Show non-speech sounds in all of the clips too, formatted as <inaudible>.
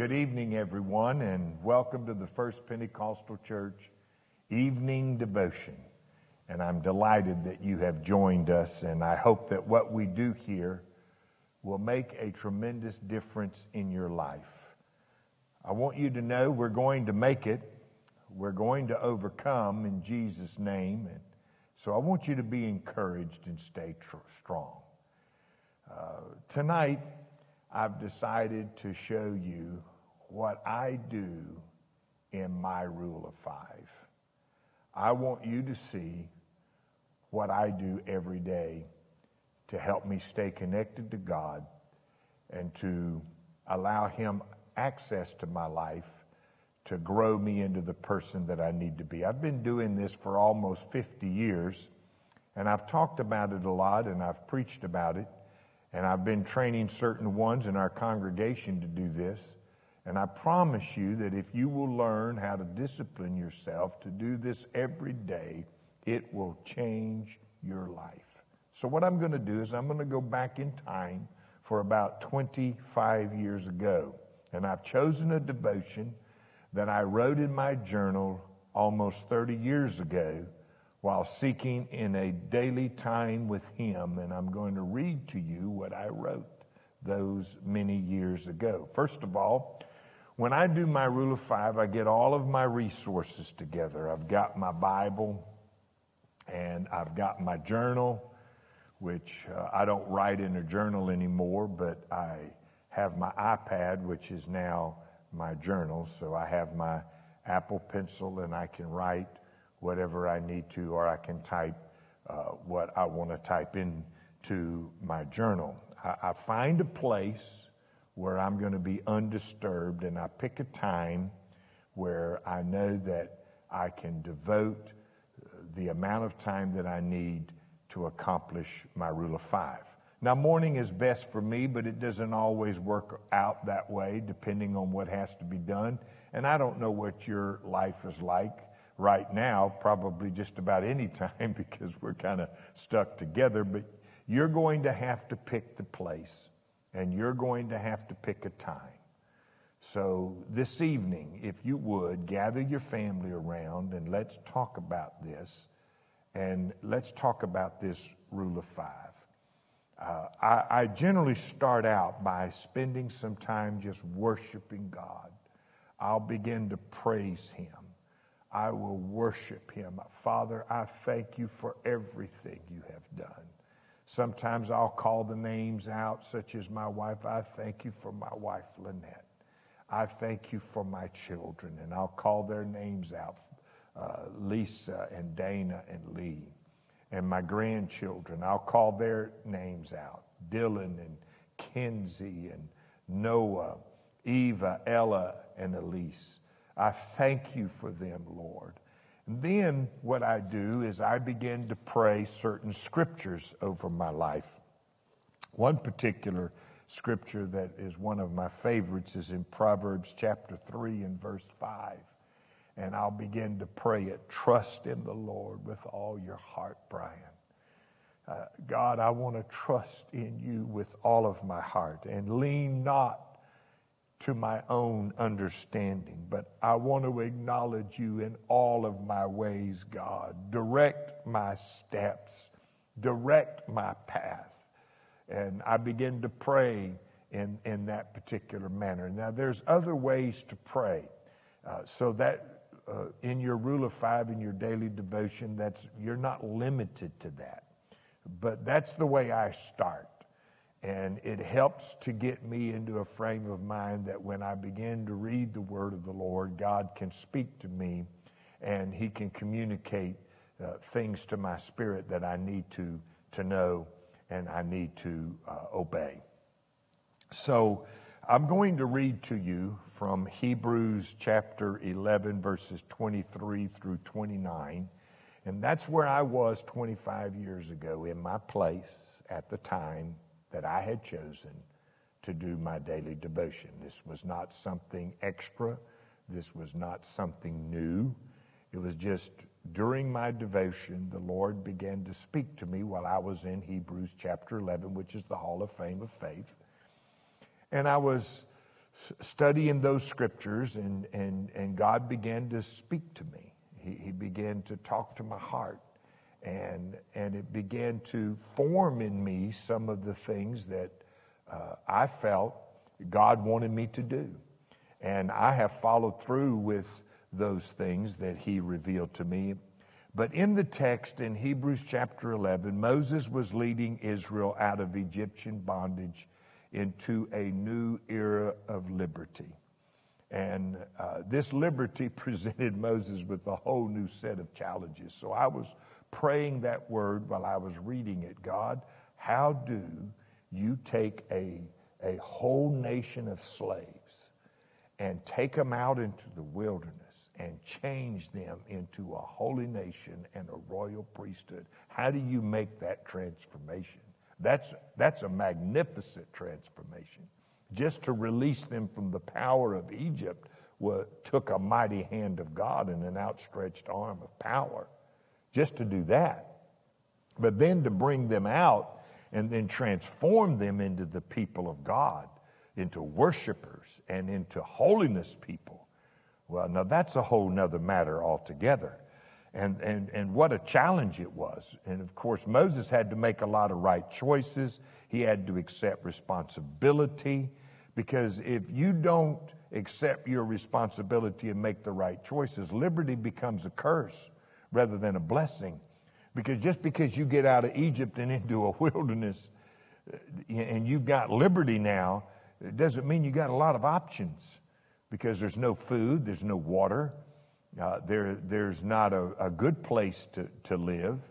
Good evening, everyone, and welcome to the First Pentecostal Church evening devotion. And I'm delighted that you have joined us, and I hope that what we do here will make a tremendous difference in your life. I want you to know we're going to make it. We're going to overcome in Jesus' name. And so I want you to be encouraged and stay tr- strong. Uh, tonight, I've decided to show you what I do in my rule of five. I want you to see what I do every day to help me stay connected to God and to allow Him access to my life to grow me into the person that I need to be. I've been doing this for almost 50 years, and I've talked about it a lot and I've preached about it, and I've been training certain ones in our congregation to do this. And I promise you that if you will learn how to discipline yourself to do this every day, it will change your life. So, what I'm going to do is I'm going to go back in time for about 25 years ago. And I've chosen a devotion that I wrote in my journal almost 30 years ago while seeking in a daily time with Him. And I'm going to read to you what I wrote those many years ago. First of all, when I do my rule of five, I get all of my resources together. I've got my Bible, and I've got my journal, which uh, I don't write in a journal anymore, but I have my iPad, which is now my journal. So I have my Apple Pencil and I can write whatever I need to, or I can type uh, what I want to type into my journal. I, I find a place where I'm going to be undisturbed and I pick a time where I know that I can devote the amount of time that I need to accomplish my rule of five. Now, morning is best for me, but it doesn't always work out that way depending on what has to be done. And I don't know what your life is like right now, probably just about any time <laughs> because we're kind of stuck together. But you're going to have to pick the place and you're going to have to pick a time. So, this evening, if you would, gather your family around and let's talk about this. And let's talk about this rule of five. Uh, I, I generally start out by spending some time just worshiping God. I'll begin to praise Him. I will worship Him. Father, I thank you for everything you have done. Sometimes I'll call the names out, such as my wife. I thank you for my wife, Lynette. I thank you for my children, and I'll call their names out uh, Lisa and Dana and Lee. And my grandchildren, I'll call their names out Dylan and Kenzie and Noah, Eva, Ella, and Elise. I thank you for them, Lord. Then what I do is I begin to pray certain scriptures over my life. One particular scripture that is one of my favorites is in Proverbs chapter 3 and verse 5. And I'll begin to pray it. Trust in the Lord with all your heart, Brian. Uh, God, I want to trust in you with all of my heart and lean not to my own understanding, but I want to acknowledge you in all of my ways, God. Direct my steps, direct my path and I begin to pray in, in that particular manner. Now, there's other ways to pray. Uh, so that uh, in your rule of five, in your daily devotion, that's, you're not limited to that. But that's the way I start. And it helps to get me into a frame of mind that when I begin to read the word of the Lord, God can speak to me and He can communicate uh, things to my spirit that I need to, to know and I need to uh, obey. So I'm going to read to you from Hebrews chapter 11, verses 23 through 29. And that's where I was 25 years ago in my place at the time that I had chosen to do my daily devotion. This was not something extra, this was not something new. It was just during my devotion, the Lord began to speak to me while I was in Hebrews chapter 11, which is the Hall of Fame of Faith. And I was studying those scriptures, and, and, and God began to speak to me. He, he began to talk to my heart, and, and it began to form in me some of the things that uh, I felt God wanted me to do. And I have followed through with those things that He revealed to me. But in the text in Hebrews chapter 11, Moses was leading Israel out of Egyptian bondage into a new era of liberty. And uh, this liberty <laughs> presented Moses with a whole new set of challenges. So I was praying that word while I was reading it God, how do you take a, a whole nation of slaves and take them out into the wilderness and change them into a holy nation and a royal priesthood? How do you make that transformation? That's, that's a magnificent transformation. Just to release them from the power of Egypt took a mighty hand of God and an outstretched arm of power. Just to do that. But then to bring them out and then transform them into the people of God, into worshipers and into holiness people. Well, now that's a whole nother matter altogether. And, and, and what a challenge it was. And of course, Moses had to make a lot of right choices. He had to accept responsibility because if you don't accept your responsibility and make the right choices, liberty becomes a curse rather than a blessing. Because just because you get out of Egypt and into a <laughs> wilderness uh, and you've got liberty now, it doesn't mean you got a lot of options because there's no food, there's no water, uh, there, there's not a, a, good place to, to live.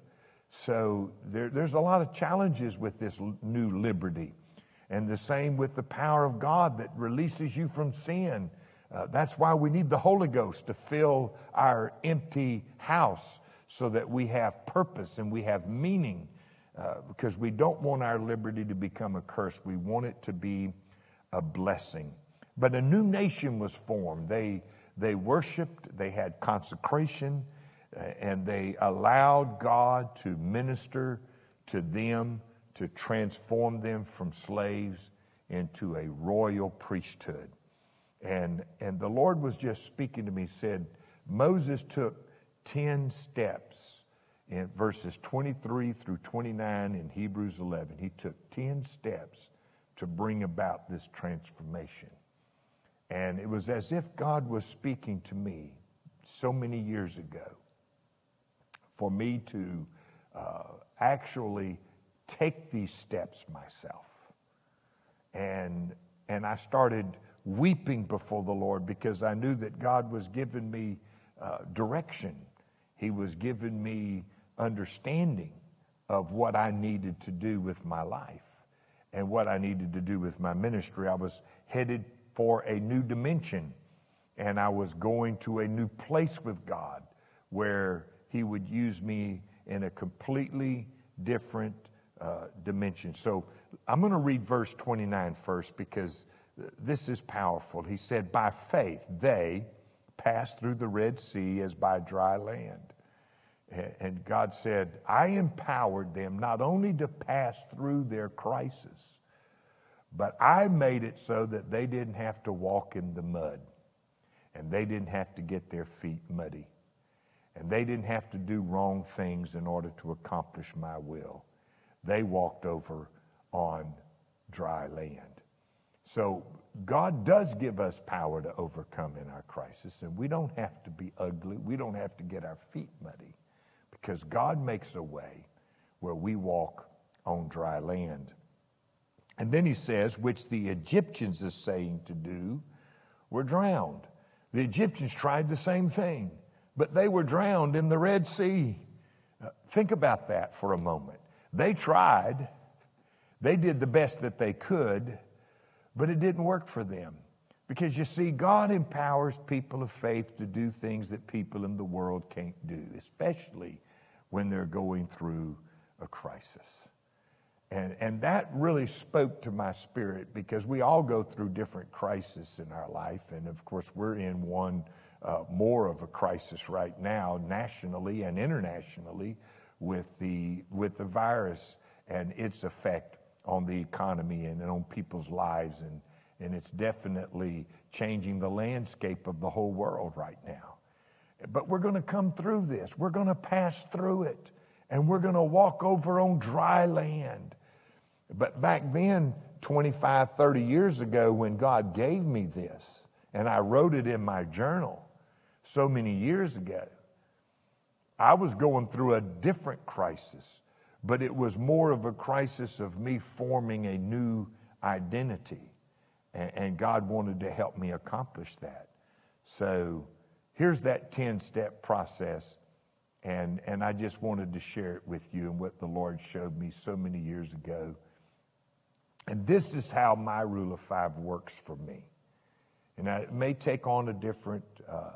So there, there's a lot of challenges with this new liberty. And the same with the power of God that releases you from sin. Uh, that's why we need the Holy Ghost to fill our empty house so that we have purpose and we have meaning uh, because we don't want our liberty to become a curse. We want it to be a blessing. But a new nation was formed. They, they worshiped, they had consecration, uh, and they allowed God to minister to them, to transform them from slaves into a royal priesthood. And, and the Lord was just speaking to me, said, Moses took 10 steps in verses 23 through 29 in Hebrews 11. He took 10 steps to bring about this transformation. And it was as if God was speaking to me so many years ago for me to uh, actually take these steps myself. And, and I started weeping before the Lord because I knew that God was giving me uh, direction he was giving me understanding of what I needed to do with my life and what I needed to do with my ministry. I was headed for a new dimension and I was going to a new place with God where He would use me in a completely different uh, dimension. So I'm going to read verse 29 first because this is powerful. He said, By faith, they passed through the Red Sea as by dry land. And God said, I empowered them not only to pass through their crisis, but I made it so that they didn't have to walk in the mud and they didn't have to get their feet muddy and they didn't have to do wrong things in order to accomplish my will. They walked over on dry land. So God does give us power to overcome in our crisis, and we don't have to be ugly. We don't have to get our feet muddy because God makes a way where we walk on dry land. And then he says, which the Egyptians is saying to do, were drowned. The Egyptians tried the same thing, but they were drowned in the Red Sea. Uh, think about that for a moment. They tried, they did the best that they could, But it didn't work for them. Because you see, God empowers people of faith to do things that people in the world can't do, especially when they're going through a crisis. And, and that really spoke to my spirit because we all go through different crises in our life. And of course, we're in one uh, more of a crisis right now, nationally and internationally, with the, with the virus and its effect on the economy and on people's lives. And, and it's definitely changing the landscape of the whole world right now. But we're going to come through this, we're going to pass through it, and we're going to walk over on dry land. But back then, 25, 30 years ago, when God gave me this, and I wrote it in my journal so many years ago, I was going through a different crisis, but it was more of a crisis of me forming a new identity. And, God wanted to help me accomplish that. So here's that 10 step process. And, and I just wanted to share it with you and what the Lord showed me so many years ago. And this is how my rule of five works for me. And it may take on a different, uh,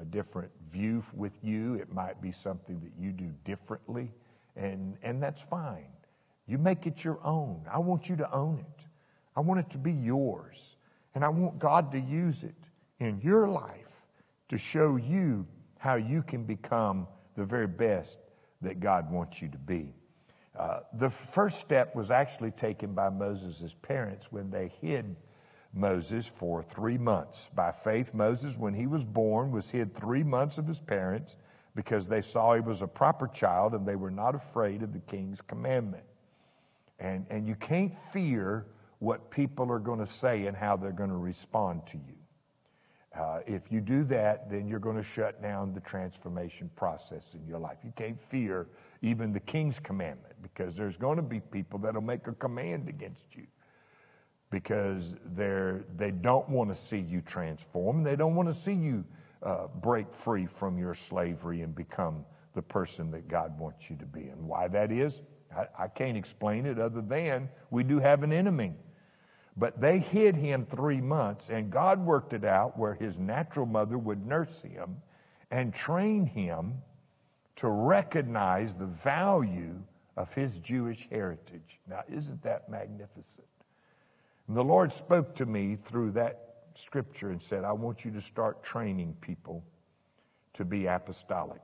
a different view with you. It might be something that you do differently, and, and that's fine. You make it your own. I want you to own it. I want it to be yours. And I want God to use it in your life to show you how you can become the very best that God wants you to be. Uh, the first step was actually taken by Moses' parents when they hid Moses for three months. By faith, Moses, when he was born, was hid three months of his parents because they saw he was a proper child and they were not afraid of the king's commandment. And, and you can't fear what people are going to say and how they're going to respond to you. Uh, if you do that, then you're going to shut down the transformation process in your life. You can't fear even the king's commandment because there's going to be people that'll make a command against you because they're, they don't want to see you transform. They don't want to see you uh, break free from your slavery and become the person that God wants you to be. And why that is, I, I can't explain it other than we do have an enemy. But they hid him three months, and God worked it out where his natural mother would nurse him and train him to recognize the value of his Jewish heritage. Now, isn't that magnificent? And the Lord spoke to me through that scripture and said, I want you to start training people to be apostolic.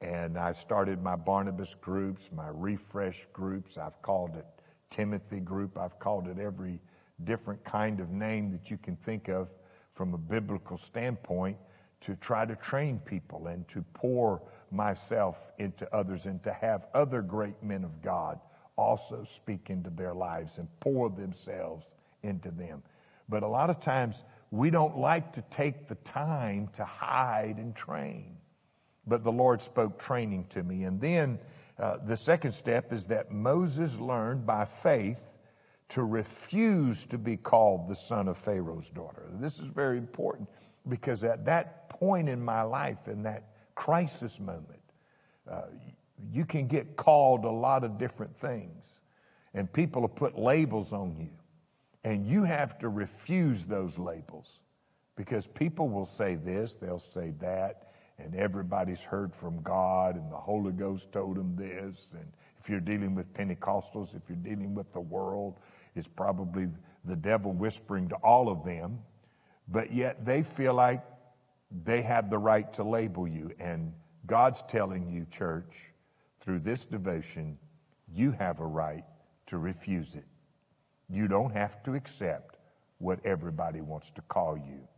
And I started my Barnabas groups, my refresh groups. I've called it Timothy group. I've called it every different kind of name that you can think of from a biblical standpoint to try to train people and to pour myself into others and to have other great men of God also speak into their lives and pour themselves into them. But a lot of times we don't like to take the time to hide and train. But the Lord spoke training to me. And then uh, the second step is that Moses learned by faith to refuse to be called the son of Pharaoh's daughter. This is very important because at that point in my life, in that crisis moment, uh, you can get called a lot of different things, and people will put labels on you, and you have to refuse those labels because people will say this, they'll say that, and everybody's heard from God, and the Holy Ghost told them this. And if you're dealing with Pentecostals, if you're dealing with the world, it's probably the devil whispering to all of them, but yet they feel like they have the right to label you. And God's telling you, church, through this devotion, you have a right to refuse it. You don't have to accept what everybody wants to call you.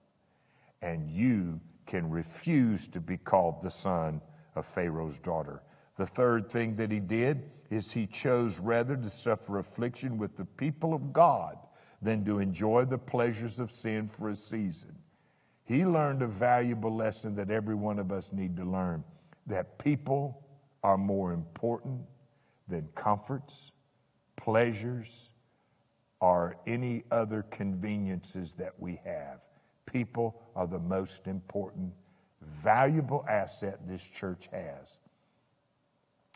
And you can refuse to be called the son of Pharaoh's daughter. The third thing that he did is he chose rather to suffer affliction with the people of God than to enjoy the pleasures of sin for a season. He learned a valuable lesson that every one of us need to learn that people are more important than comforts, pleasures, or any other conveniences that we have. People are the most important, valuable asset this church has.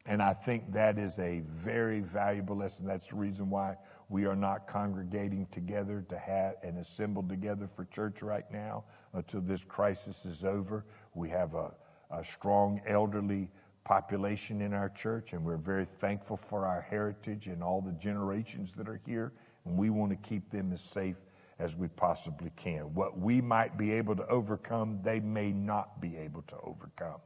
And I think that is a very valuable lesson. That's the reason why We are not congregating together to have and assembled together for church right now until this crisis is over. We have a, a strong elderly population in our church, and we're very thankful for our heritage and all the generations that are here. And we want to keep them as safe as we possibly can. What we might be able to overcome, they may not be able to overcome.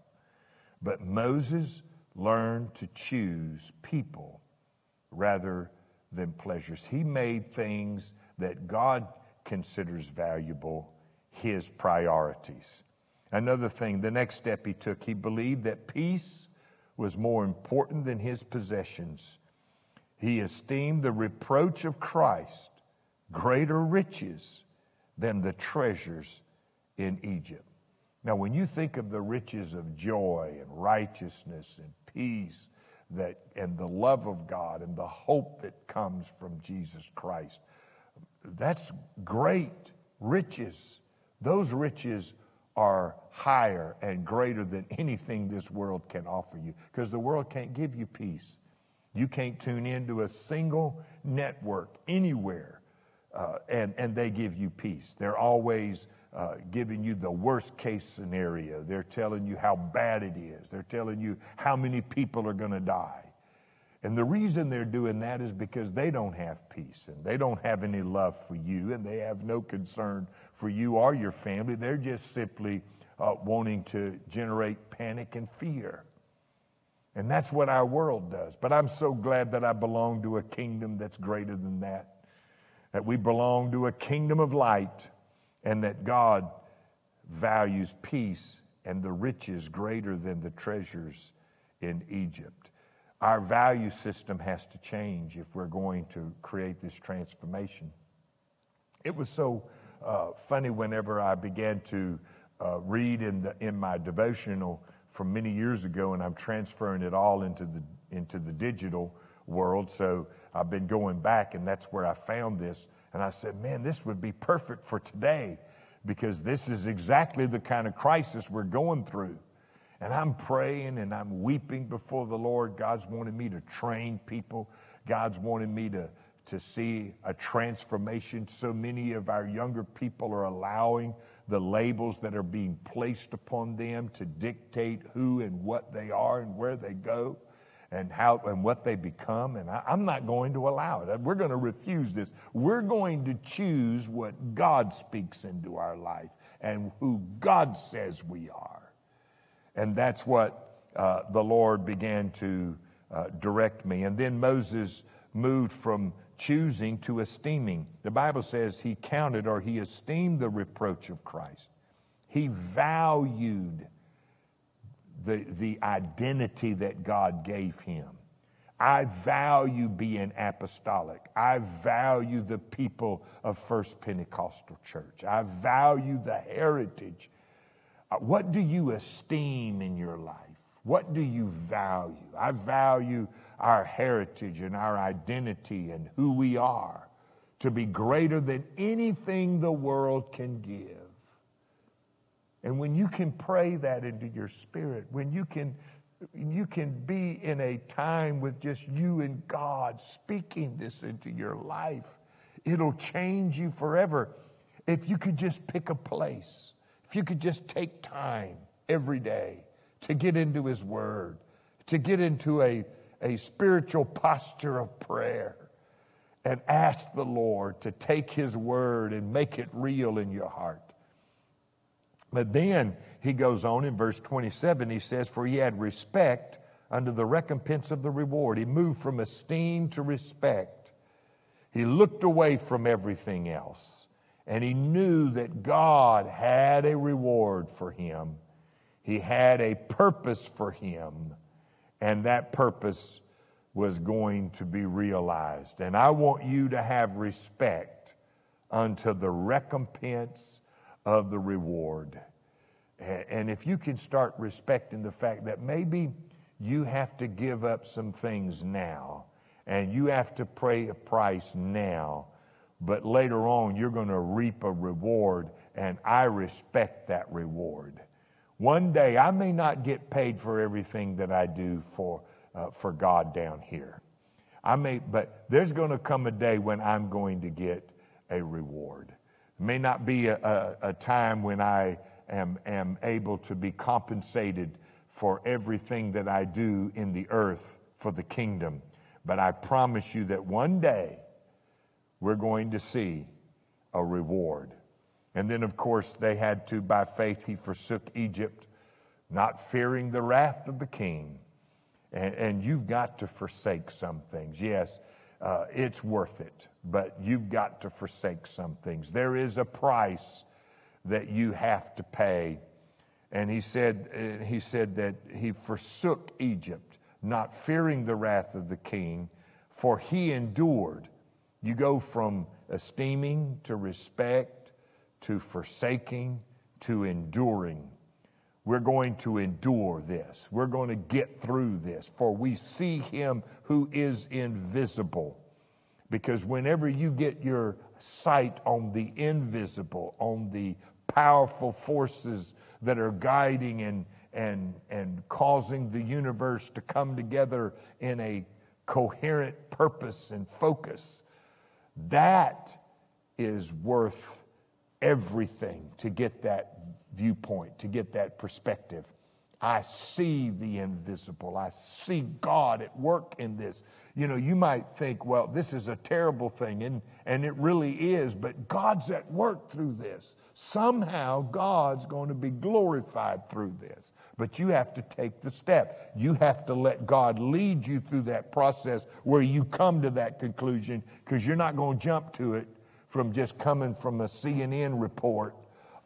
But Moses learned to choose people rather than pleasures. He made things that God considers valuable his priorities. Another thing, the next step he took, he believed that peace was more important than his possessions. He esteemed the reproach of Christ greater riches than the treasures in Egypt. Now, when you think of the riches of joy and righteousness and peace that and the love of God and the hope that comes from Jesus Christ. That's great riches. Those riches are higher and greater than anything this world can offer you because the world can't give you peace. You can't tune into a single network anywhere uh, and, and they give you peace. They're always uh, giving you the worst case scenario. They're telling you how bad it is. They're telling you how many people are going to die. And the reason they're doing that is because they don't have peace and they don't have any love for you and they have no concern for you or your family. They're just simply uh, wanting to generate panic and fear. And that's what our world does. But I'm so glad that I belong to a kingdom that's greater than that, that we belong to a kingdom of light and that God values peace and the riches greater than the treasures in Egypt. Our value system has to change if we're going to create this transformation. It was so uh, funny whenever I began to uh, read in, the, in my devotional from many years ago, and I'm transferring it all into the, into the digital world. So I've been going back, and that's where I found this. And I said, man, this would be perfect for today because this is exactly the kind of crisis we're going through. And I'm praying and I'm weeping before the Lord. God's wanted me to train people. God's wanted me to, to see a transformation. So many of our younger people are allowing the labels that are being placed upon them to dictate who and what they are and where they go and how and what they become. And I, am not going to allow it. We're going to refuse this. We're going to choose what God speaks into our life and who God says we are. And that's what uh, the Lord began to uh, direct me. And then Moses moved from choosing to esteeming. The Bible says he counted or he esteemed the reproach of Christ. He valued the, the identity that God gave him. I value being apostolic. I value the people of First Pentecostal Church. I value the heritage. Uh, what do you esteem in your life? What do you value? I value our heritage and our identity and who we are to be greater than anything the world can give. And when you can pray that into your spirit, when you can you can be in a time with just you and God speaking this into your life. It'll change you forever. If you could just pick a place, if you could just take time every day to get into His Word, to get into a, a spiritual posture of prayer and ask the Lord to take His Word and make it real in your heart. But then he goes on in verse 27, he says, For he had respect under the recompense of the reward. He moved from esteem to respect. He looked away from everything else, and he knew that God had a reward for him. He had a purpose for him, and that purpose was going to be realized. And I want you to have respect unto the recompense of the reward. And if you can start respecting the fact that maybe you have to give up some things now and you have to pay a price now, but later on you're going to reap a reward, and I respect that reward. One day I may not get paid for everything that I do for, uh, for God down here. I may, but there's going to come a day when I'm going to get a reward. It may not be a, a, a time when I am, am able to be compensated for everything that I do in the earth for the kingdom. But I promise you that one day we're going to see a reward. And then, of course, they had to, by faith, he forsook Egypt, not fearing the wrath of the king. And, and you've got to forsake some things. Yes, uh, it's worth it, but you've got to forsake some things. There is a price that you have to pay. And he said, uh, he said that he forsook Egypt, not fearing the wrath of the king, for he endured. You go from esteeming to respect to forsaking to enduring. We're going to endure this. We're going to get through this, for we see him who is invisible. Because whenever you get your sight on the invisible, on the powerful forces that are guiding and, and, and causing the universe to come together in a coherent purpose and focus. That is worth everything to get that viewpoint, to get that perspective. I see the invisible. I see God at work in this. You know, you might think, well, this is a terrible thing, and, and it really is, but God's at work through this. Somehow, God's going to be glorified through this. But you have to take the step. You have to let God lead you through that process where you come to that conclusion because you're not going to jump to it from just coming from a CNN report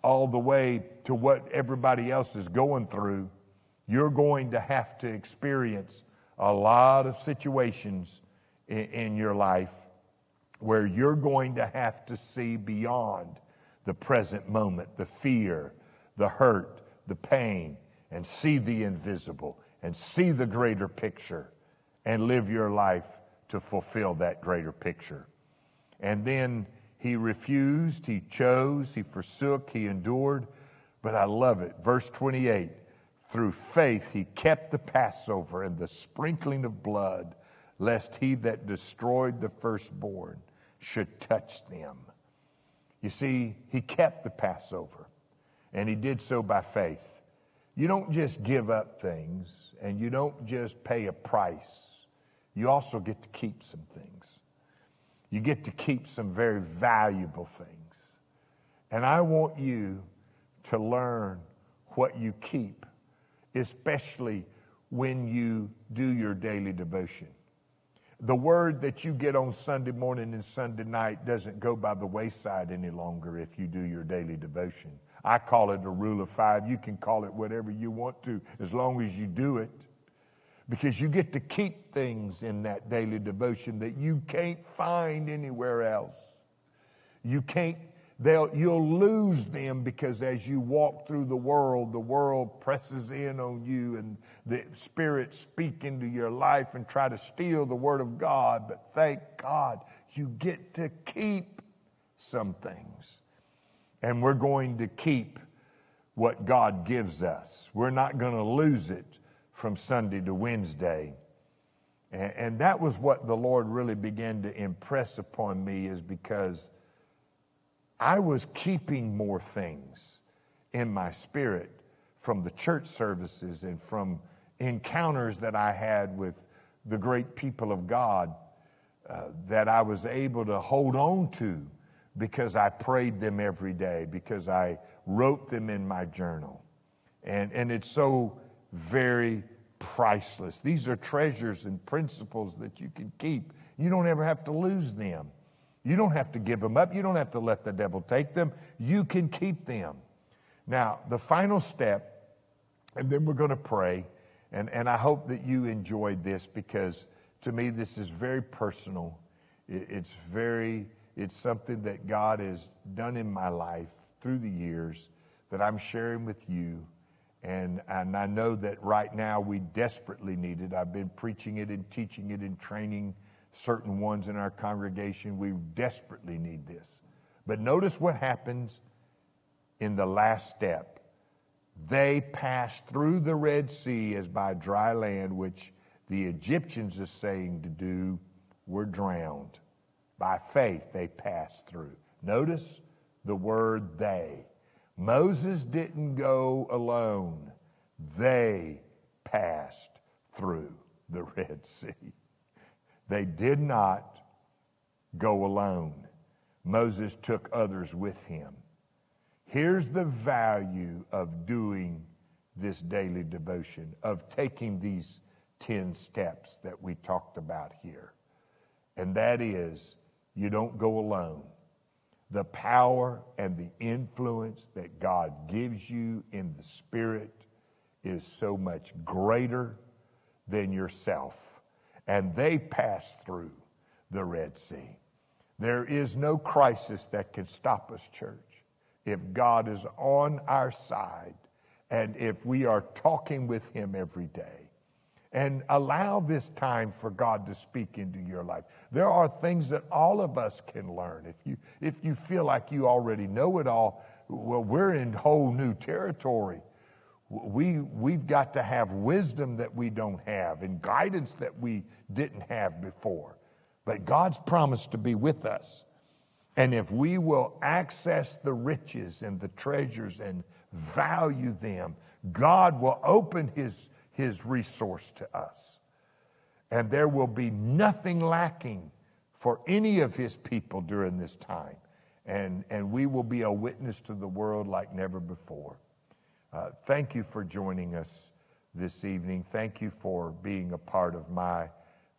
all the way to what everybody else is going through you're going to have to experience a lot of situations in, in your life where you're going to have to see beyond the present moment, the fear, the hurt, the pain, and see the invisible and see the greater picture and live your life to fulfill that greater picture. And then he refused, he chose, he forsook, he endured. But I love it. Verse 28 through faith, he kept the Passover and the sprinkling of blood, lest he that destroyed the firstborn should touch them. You see, he kept the Passover, and he did so by faith. You don't just give up things, and you don't just pay a price. You also get to keep some things. You get to keep some very valuable things. And I want you to learn what you keep especially when you do your daily devotion. The word that you get on Sunday morning and Sunday night doesn't go by the wayside any longer if you do your daily devotion. I call it a rule of five. You can call it whatever you want to as long as you do it. Because you get to keep things in that daily devotion that you can't find anywhere else. You can't They'll, you'll lose them because as you walk through the world, the world presses in on you and the spirits speak into your life and try to steal the word of God. But thank God you get to keep some things. And we're going to keep what God gives us. We're not going to lose it from Sunday to Wednesday. And, and that was what the Lord really began to impress upon me is because I was keeping more things in my spirit from the church services and from encounters that I had with the great people of God uh, that I was able to hold on to because I prayed them every day, because I wrote them in my journal. And, and it's so very priceless. These are treasures and principles that you can keep. You don't ever have to lose them. You don't have to give them up. You don't have to let the devil take them. You can keep them. Now, the final step, and then we're going to pray. And, and I hope that you enjoyed this because to me, this is very personal. It, it's very, it's something that God has done in my life through the years that I'm sharing with you. And, and I know that right now we desperately need it. I've been preaching it and teaching it and training certain ones in our congregation. We desperately need this. But notice what happens in the last step. They passed through the Red Sea as by dry land, which the Egyptians are saying to do were drowned. By faith, they passed through. Notice the word they. Moses didn't go alone, they passed through the <laughs> Red Sea. They did not go alone. Moses took others with him. Here's the value of doing this daily devotion, of taking these 10 steps that we talked about here. And that is, you don't go alone. The power and the influence that God gives you in the Spirit is so much greater than yourself. And they passed through the Red Sea. There is no crisis that can stop us, church, if God is on our side and if we are talking with Him every day. And allow this time for God to speak into your life. There are things that all of us can learn. If you, if you feel like you already know it all, well, we're in whole new territory. We, we've got to have wisdom that we don't have and guidance that we didn't have before. But God's promised to be with us. And if we will access the riches and the treasures and value them, God will open his, his resource to us. And there will be nothing lacking for any of his people during this time. And, and we will be a witness to the world like never before. Uh, thank you for joining us this evening. Thank you for being a part of my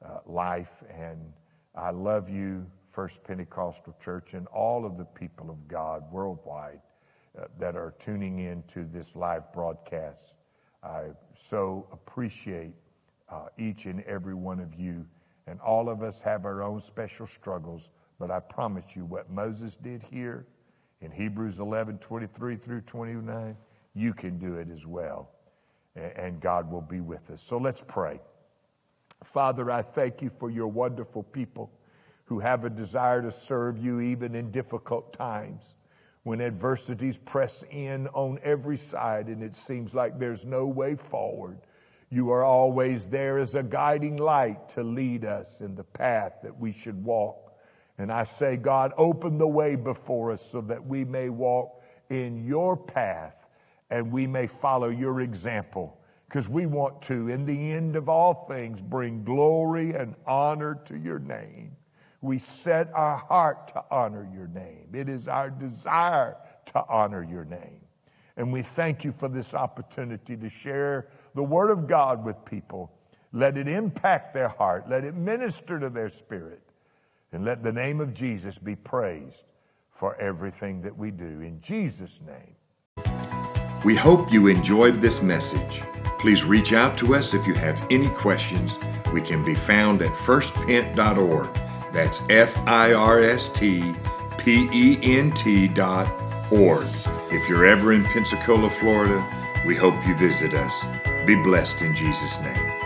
uh, life. And I love you, First Pentecostal Church, and all of the people of God worldwide uh, that are tuning in to this live broadcast. I so appreciate uh, each and every one of you. And all of us have our own special struggles, but I promise you what Moses did here in Hebrews 11 23 through 29, you can do it as well. And God will be with us. So let's pray. Father, I thank you for your wonderful people who have a desire to serve you even in difficult times when adversities press in on every side and it seems like there's no way forward. You are always there as a guiding light to lead us in the path that we should walk. And I say, God, open the way before us so that we may walk in your path and we may follow your example because we want to, in the end of all things, bring glory and honor to your name. We set our heart to honor your name. It is our desire to honor your name. And we thank you for this opportunity to share the Word of God with people. Let it impact their heart, let it minister to their spirit, and let the name of Jesus be praised for everything that we do. In Jesus' name. We hope you enjoyed this message. Please reach out to us if you have any questions. We can be found at firstpent.org. That's F I R S T P E N T dot org. If you're ever in Pensacola, Florida, we hope you visit us. Be blessed in Jesus' name.